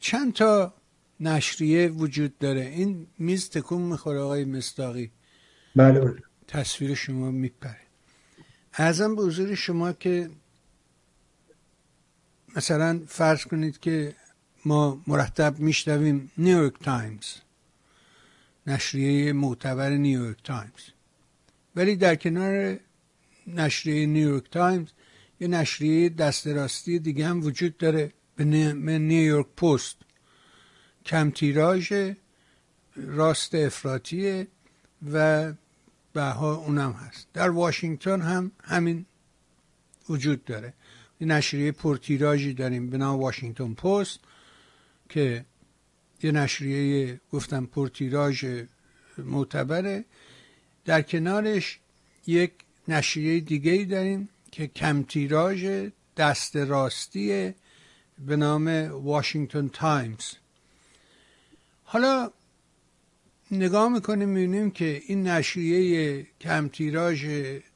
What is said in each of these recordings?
چند تا نشریه وجود داره. این میز تکون می‌خوره آقای مصداقی بله. بله تصویر شما میپره. عرضم به حضور شما که مثلا فرض کنید که ما مرتب میشنویم نیویورک تایمز نشریه معتبر نیویورک تایمز. ولی در کنار نشریه نیویورک تایمز یه نشریه دست راستی دیگه هم وجود داره. به نیویورک پست. کم تیراژ راست افراطیه و بها اونم هست. در واشنگتن هم همین وجود داره. یه نشریه پرتیراژی داریم به نام واشنگتن پست که یه نشریه گفتم پرتیراژ معتبره. در کنارش یک نشریه دیگه ای داریم که کم تیراژ دست راستی به نام واشنگتن تایمز. حالا نگاه می‌کنیم می‌بینیم که این نشریه کم تیراژ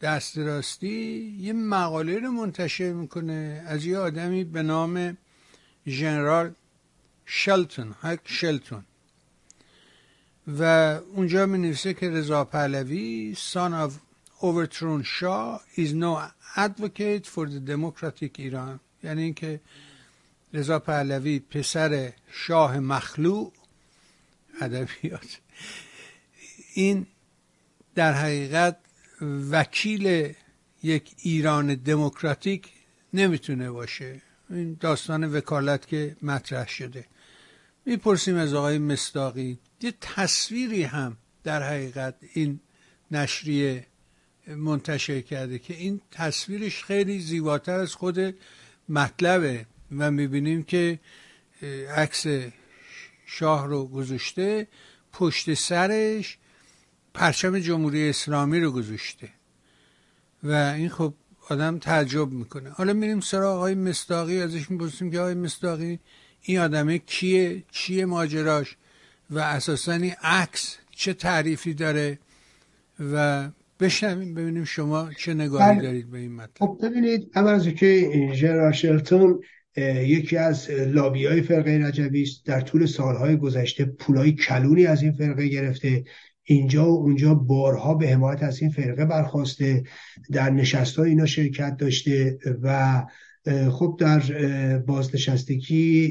دست راستی یه مقاله رو منتشر می‌کنه از یه آدمی به نام ژنرال شلتون هک شلتون. و اونجا می نویسه که رضا پهلوی son of overthrown Shah is no advocate for the democratic ایران یعنی اینکه رضا پهلوی پسر شاه مخلوع ادبیات. این در حقیقت وکیل یک ایران دموکراتیک نمی‌تونه باشه. این داستان وکالت که مطرح شده. می‌پرسیم از آقای مستاقی یه تصویری هم در حقیقت این نشریه منتشر کرده که این تصویرش خیلی زیباتر از خود مطلبه. و می‌بینیم که عکس شاه رو گذاشته پشت سرش پرچم جمهوری اسلامی رو گذاشته. و این خب آدم تعجب می‌کنه. حالا میریم سراغ آقای مستاقی ازش می‌پرسیم که آقای مستاقی این آدمه کیه؟ چیه ماجراش؟ و اساسا این عکس چه تعریفی داره؟ و بشنویم ببینیم شما چه نگاهی بله. دارید به این مطلب. خب ببینید اول از که ژنرال شلتون یکی از لابی های فرقه رجوی است. در طول سالهای گذشته پولای کلونی از این فرقه گرفته. اینجا و اونجا بارها به حمایت از این فرقه برخواسته. در نشست اینا شرکت داشته و خب در بازنشستگی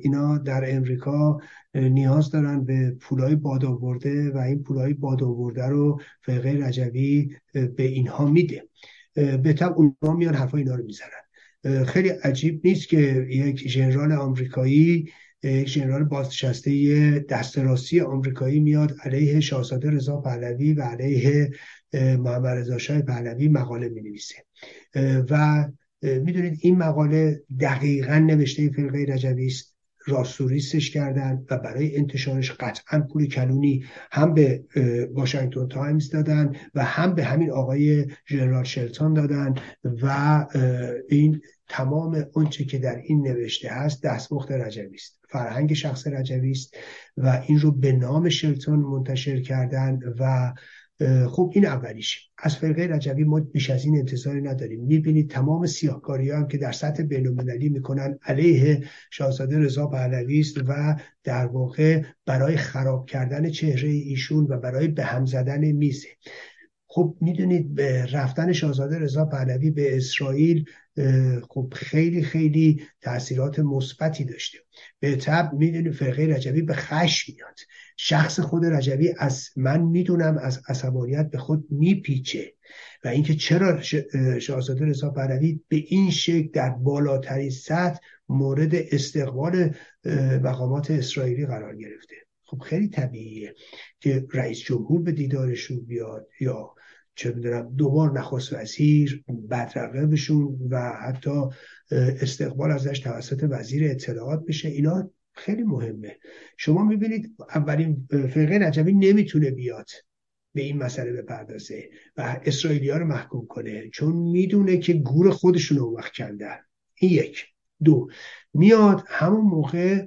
اینا در امریکا نیاز دارن به پولای باد آورده و این پولای باد آورده رو فرقه رجوی به اینها میده. به طب اونها میان حرفا اینا رو می‌زنن. خیلی عجیب نیست که یک ژنرال آمریکایی یک ژنرال بازنشسته دست راستی آمریکایی میاد علیه شاهزاده رضا پهلوی و علیه محمد رضا شاه پهلوی مقاله می نویسه و می‌دونید این مقاله دقیقا نوشته فرقه رجوی است. راستوریستش کردن و برای انتشارش قطعا پول کلونی هم به واشنگتن تایمز دادن و هم به همین آقای ژنرال شلتون دادن و این تمام اونچه که در این نوشته هست دستمخت رجوی است فرهنگ شخص رجوی است و این رو به نام شلتون منتشر کردن و خب این اولیش از فرقه رجوی ما بیش از این انتظاری نداریم. می‌بینید تمام سیاهکاری هم که در سطح بینالمللی می‌کنن علیه شاهزاده رضا پهلوی است و در واقع برای خراب کردن چهره ایشون و برای به هم زدن میزه. خب می‌دونید رفتن شاهزاده رضا پهلوی به اسرائیل خب خیلی خیلی تاثیرات مثبتی داشته. به طب می‌دونید فرقه رجوی به خش میاد. شخص خود رجوی از من می‌دونم از عصبانیت به خود میپیچه. و اینکه چرا شاهزاده رضا پهلوی به این شکل در بالاترین سطح مورد استقبال مقامات اسرائیلی قرار گرفته. خب خیلی طبیعیه که رئیس جمهور به دیدارشون بیاد یا چه می‌دونم دوبار نخست وزیر بدرقبشون و حتی استقبال ازش توسط وزیر اطلاعات بشه. اینا خیلی مهمه. شما می‌بینید اولین فرقه نجمی نمی‌تونه بیاد به این مسئله بپردازه و اسرائیلی ها رو محکوم کنه چون می‌دونه که گور خودشون رو وقت کندن این یک. دو. میاد همون موقع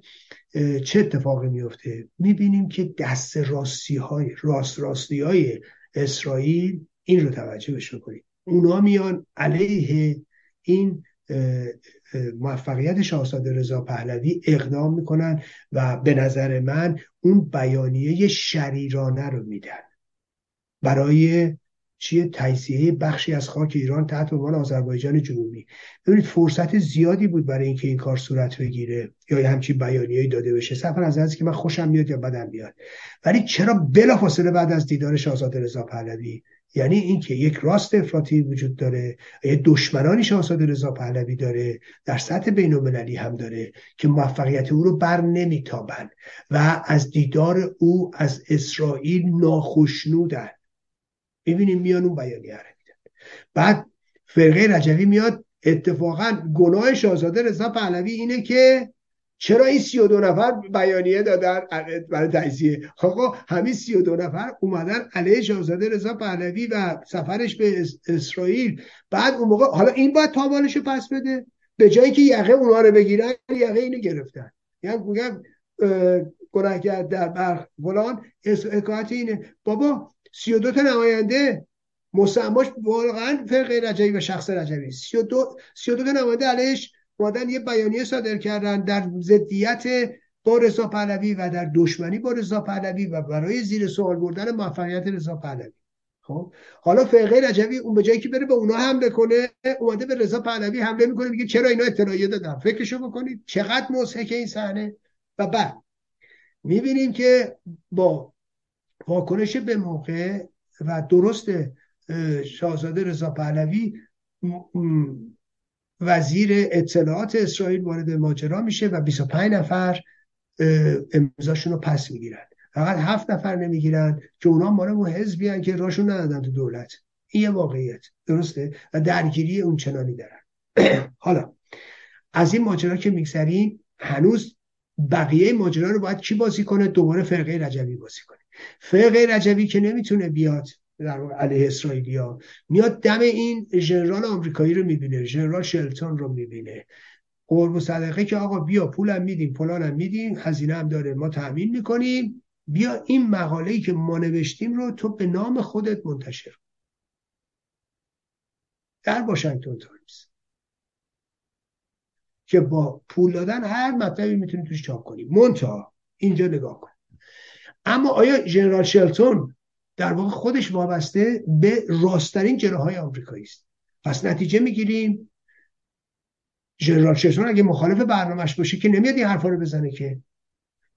چه اتفاقی میفته می‌بینیم که دست راستی های راست راستی های اسرائیل این رو توجه بشه کنید. اونا میان علیه این موفقیت شاهزاده رضا پهلوی اقدام می‌کنن و به نظر من اون بیانیه شریرانه رو میدن. برای چیه تجزیه بخشی از خاک ایران تحت عنوان آذربایجان جنوبی. ببینید فرصت زیادی بود برای اینکه این کار صورت بگیره یا همچین بیانیه‌ای داده بشه. سفر از از که من خوشم میاد یا بدم میاد. ولی چرا بلافاصله بعد از دیدار شاهزاده رضا پهلوی یعنی اینکه یک راست افراطی وجود داره یه دشمنانی شاهزاده رضا پهلوی داره در سطح بین المللی هم داره که موفقیت او رو بر نمیتابن و از دیدار او از اسرائیل ناخشنودن. می‌بینیم میان اون بیانیه رو بعد فرقه رجوی میاد اتفاقا گناه شاهزاده رضا پهلوی اینه که چرا این سی و دو نفر بیانیه دادن؟ برای تجزیه آقا همین سی و دو نفر اومدن علیه شاهزاده رضا پهلوی و سفرش به اسرائیل. بعد اون موقع حالا این باید تابالش رو پس بده. به جایی که یقه اونا رو بگیرن یقه اینو گرفتن. یعنی میگم گناهگر در برخ فلان. حکایت اینه. بابا سی و دو تا نماینده. مسماش واقعا فرقه رجوی و شخص سی و دو تا نماینده علیهش اومدن یه بیانیه صادر کردن در ضدیت با رضا پهلوی و در دشمنی با رضا پهلوی و برای زیر سوال بردن موفقیت رضا پهلوی. خب؟ حالا فرقه رجوی اون به جایی که بره به اونا حمله کنه اومده به رضا پهلوی حمله می‌کنه میگه چرا اینا اطلاعیه دادن؟ فکرشو بکنید. چقدر مضحکه این صحنه؟ و بعد می‌بینیم که با واکنش به موقع و درست شاهزاده رضا پهلوی وزیر اطلاعات اسرائیل وارد ماجرا میشه و 25 نفر امضاشون رو پس می‌گیرن. فقط هفت نفر نمی‌گیرن که اونا مال اون حزبی که راشون ندادن تو دولت. این یه واقعیت. درسته؟ و درگیری اون چنانی دارن. حالا از این ماجرا که میگذریم هنوز بقیه ماجرا رو باید کی بازی کنه؟ دوباره فرقه رجوی بازی کنه. فرقه رجوی که نمی‌تونه بیاد در علیه اسرائیلیا میاد دم این ژنرال آمریکایی رو می‌بینه ژنرال شلتون رو می‌بینه. قربون صدقه که آقا بیا پولم میدیم پولانم میدیم هزینه هم داره ما تأمین می‌کنیم. بیا این مقاله که ما نوشتیم رو تو به نام خودت منتشر در واشنگتن تایمز. که با پول دادن هر مطلبی می‌تونی توش چاپ کنی. منتها اینجا نگاه کن. اما آیا ژنرال شلتون در واقع خودش وابسته به راستترین جراهای آمریکایی است. پس نتیجه می‌گیریم ژنرال شلتون اگه مخالف برنامهش باشه که نمیاد این حرفا رو بزنه که.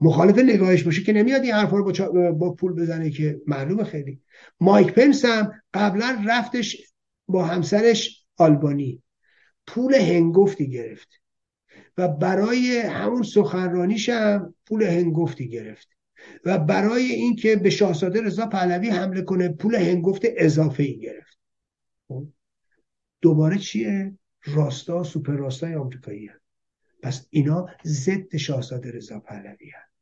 مخالف نگاهش باشه که نمیاد این حرفا رو با, با پول بزنه که. معلومه خیلی. مایک پنس هم قبلا رفتش با همسرش آلبانی. پول هنگفتی گرفت. و برای همون سخنرانیش هم پول هنگفتی گرفت. و برای اینکه به شاهزاده رضا پهلوی حمله کنه پول هنگفت اضافه ای گرفت. خب؟ دوباره چیه؟ راستا سوپر راستای آمریکایی هست. پس اینا ضد شاهزاده رضا پهلوی هست.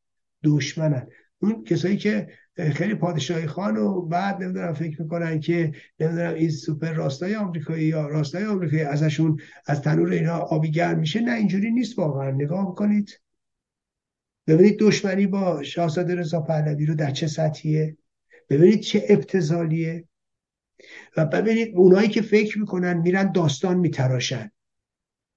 دشمنن. اون کسایی که خیلی پادشاهی خان و بعد نمی‌دونم فکر می‌کنن که نمی‌دونم این سوپر راستای آمریکایی یا راستای آمریکایی ازشون از تنور اینا آبی گرم میشه نه اینجوری نیست واقعا. نگاه بکنید. ببینید دشمنی با شاهزاده رضا پهلوی رو در چه سطحیه؟ ببینید چه ابتزالیه و ببینید اونایی که فکر می‌کنن میرن داستان میتراشن.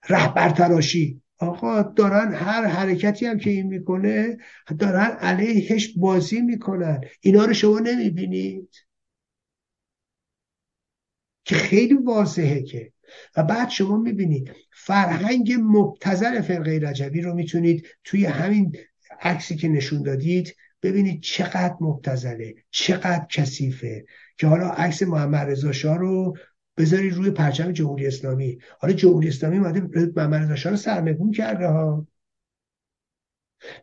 رهبر تراشی. آقا دارن هر حرکتی هم که این می‌کنه دارن علیهش بازی می‌کنن. اینا رو شما نمی‌بینید. که خیلی واضحه که. و بعد شما می‌بینید فرهنگ مبتزل فرقه رجبی رو می‌تونید توی همین عکسی که نشون دادید ببینید چقدر مبتزله چقدر کثیفه که حالا عکس محمد رضا شاه رو بذاری روی پرچم جمهوری اسلامی. حالا جمهوری اسلامی اومده محمد رضا شاه رو سرنگون کرده ها.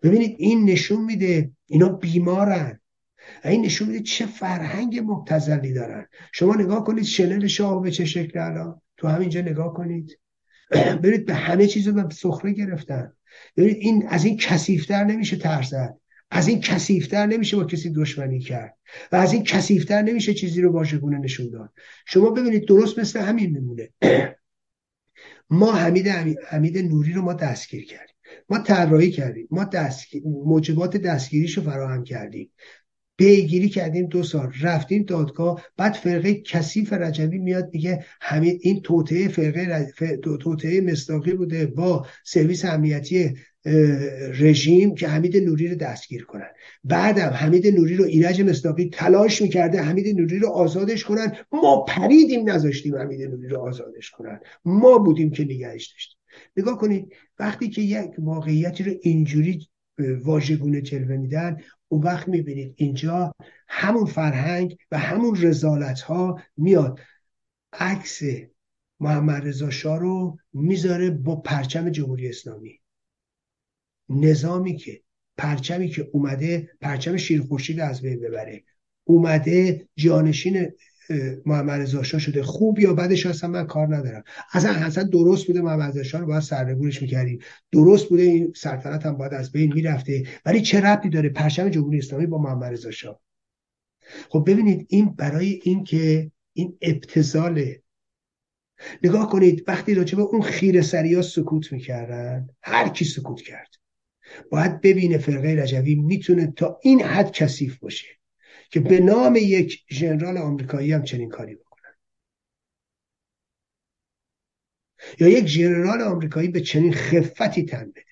ببینید این نشون میده اینا بیمارن. این نشون میده چه فرهنگ مبتزلی دارن. شما نگاه کنید شنل شاه به چه شکل الان؟ تو همینجا نگاه کنید. ببینید به همه چیز رو سخره گرفتن. ببینید این از این کثیفتر نمیشه ترزد از این کثیفتر نمیشه با کسی دشمنی کرد. و از این کثیفتر نمیشه چیزی رو واژگونه نشون داد. شما ببینید درست مثل همین میمونه ما حمید حمید نوری رو ما دستگیر کردیم. ما طراحی کردیم. ما دستگیر... موجبات دستگیریش رو فراهم کردیم. پیگیری کردیم دو سال. رفتیم دادگاه بعد فرقه کثیف رجبی میاد میگه همین این توطعه فرقه توطعه مصداقی بوده با سرویس امنیتی رژیم که حمید نوری رو دستگیر کنن. بعدم حمید نوری رو ایرج مصداقی تلاش می‌کرده حمید نوری رو آزادش کنن. ما پریدیم نذاشتیم حمید نوری رو آزادش کنن. ما بودیم که نگهش داشتیم. نگاه کنید وقتی که یک واقعیتی رو اینجوری واژگونه جلوه میدن اون وقت می‌بینید اینجا همون فرهنگ و همون رزالت ها میاد. عکس محمد رضا شاه رو می‌ذاره با پرچم جمهوری اسلامی. نظامی که پرچمی که اومده پرچم شیر خورشید از بین ببره. اومده جانشین محمد رضا شده خوب یا بدش اصلا من کار ندارم. اصلا اصلا درست بوده محمد رضا رو باید سرنگونش می‌کردیم. درست بوده این سلطنت هم باید از بین می‌رفته. ولی چه ربطی داره پرچم جمهوری اسلامی با محمد رضا خب ببینید این برای اینکه این ابتزاله نگاه کنید وقتی راجع به اون خیر سریا سکوت می‌کردن هر کی سکوت کرد. باید ببینه فرقه رجوی می‌تونه تا این حد کثیف باشه. که به نام یک ژنرال آمریکایی هم چنین کاری بکنن. یا یک ژنرال آمریکایی به چنین خفتی تن بده.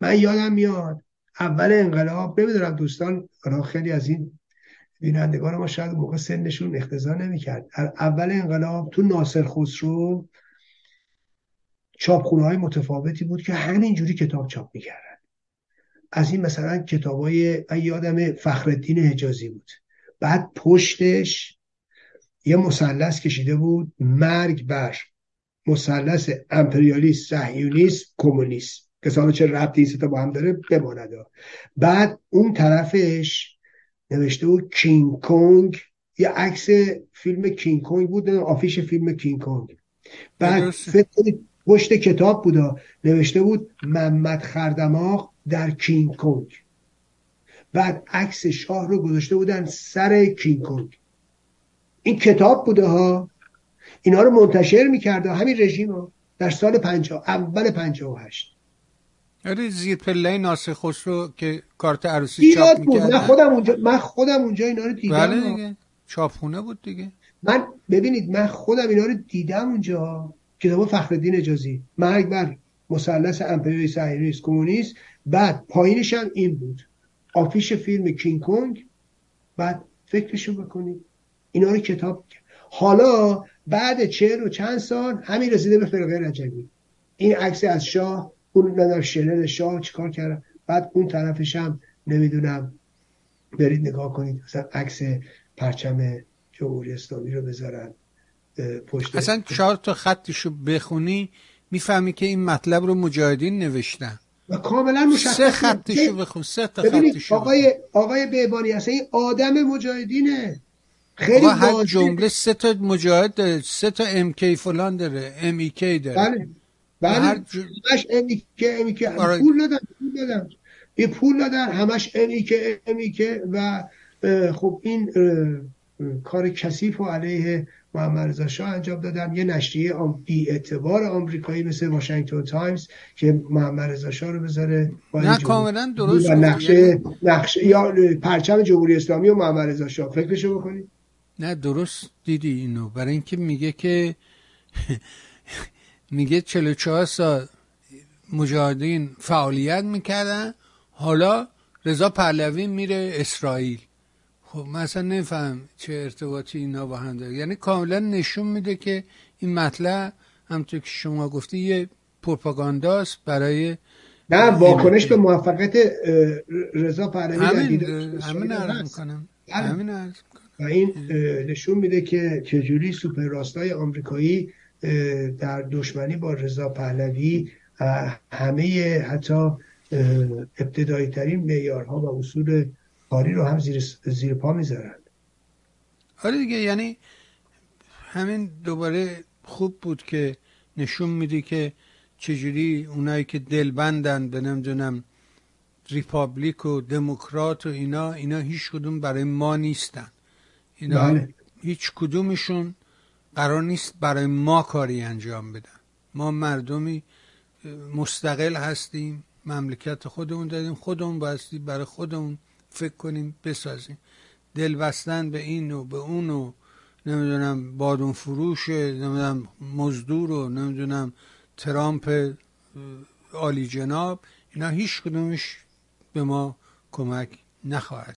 من یادم میاد اول انقلاب نمی‌دونم دوستان خیلی از این بینندگان ما شاید موقع سنشون اختزا نمی‌کرد. اول انقلاب تو ناصر خسرو چاپخونه های متفاوتی بود که همینجوری کتاب چاپ می‌کردن از این مثلا من یادم فخردین حجازی بود. بعد پشتش یه مثلث کشیده بود مرگ بر مثلث امپریالیست صهیونیست کمونیست که چه ربطی این تا با هم داره بماند. بعد اون طرفش نوشته بود کینگ کنگ یه عکس فیلم کینگ کنگ بود آفیش فیلم کینگ کنگ بعد فکر پشت کتاب بودا نوشته بود محمد خردماغ در کینگ کنگ بعد عکس شاه رو گذاشته بودن سر کینگ کنگ این کتاب بوده ها. اینا رو منتشر می‌کرده همین رژیم ها در سال پنجاه اول پنجاه و هشت. آره زیر پله ناسه خسرو که کارت عروسی چاپ بود. من خودم اونجا من خودم اونجا اینا رو دیدم. بله دیگه. چاپخونه بود دیگه. من ببینید من خودم اینا رو دیدم اونجا. کتاب فخردین اجازی. مرگ بر مثلث امپریالی صهیونیست کمونیست. بعد پایینش هم این بود. آفیش فیلم کینگ کنگ. بعد فکرشو بکنید اینا رو کتاب حالا بعد چهل و چند سال همین رسیده به فرقه رجبی. این عکس از شاه اون ندار شنل شاه چیکار کردن؟ بعد اون طرفش هم نمی‌دونم. برید نگاه کنید. مثلا عکس پرچم جمهوری اسلامی رو بذارن پشت اصلا چهار تا خطشو بخونی می‌فهمی که این مطلب رو مجاهدین نوشتن. و کاملا مشخص سه خطشو بخون سه تا خطشو آقای آقای بهبانی اصلا این آدم مجاهدینه. خیلی هر جمله سه تا مجاهد داره سه تا ام کی فلان داره ام ای کی داره. بله بله. همش ام ای کی ام ای کی پول ندن پول ندن یه پول ندن همش ام ای کی ام ای کی و خب این کار کثیف و علیه محمد رضا شاه انجام دادم یه نشریه بی اعتبار آمریکایی مثل واشنگتن تایمز که محمد رضا شاه رو بذاره نه کاملا درست نقشه یعنی نقشه یا پرچم جمهوری اسلامی و محمد رضا شاه فکرشو بکنید نه درست دیدی اینو. برای اینکه میگه که میگه 44 سال مجاهدین فعالیت می‌کردن. حالا رضا پهلوی میره اسرائیل. خب مثلا نفهم چه ارتباطی اینا با هم داره. یعنی کاملا نشون میده که این مطلب همطور که شما گفتی یه پروپاگانداست برای نه واکنش به موفقیت رضا پهلوی همین همین عرض می‌کنم. بله. همین عرض و این نشون میده که چجوری سوپر راستای آمریکایی در دشمنی با رضا پهلوی همه حتی ابتدایی ترین معیارها و اصول کاری رو هم زیر, زیر پا می‌ذارن. آره دیگه یعنی همین دوباره خوب بود که نشون میده که چجوری اونایی که دلبندن به نمی‌دونم ریپابلیک و دموکرات و اینا اینا هیچ کدوم برای ما نیستن. اینا بله. هیچ کدومشون قرار نیست برای ما کاری انجام بدن. ما مردمی مستقل هستیم مملکت خودمون داریم خودمون بایستی برای خودمون فکر کنیم بسازیم. دل بستن به این و به اون و نمی‌دونم بادون فروش نمی‌دونم مزدور و نمی‌دونم ترامپ عالی جناب اینا هیچ کدومش به ما کمک نخواهد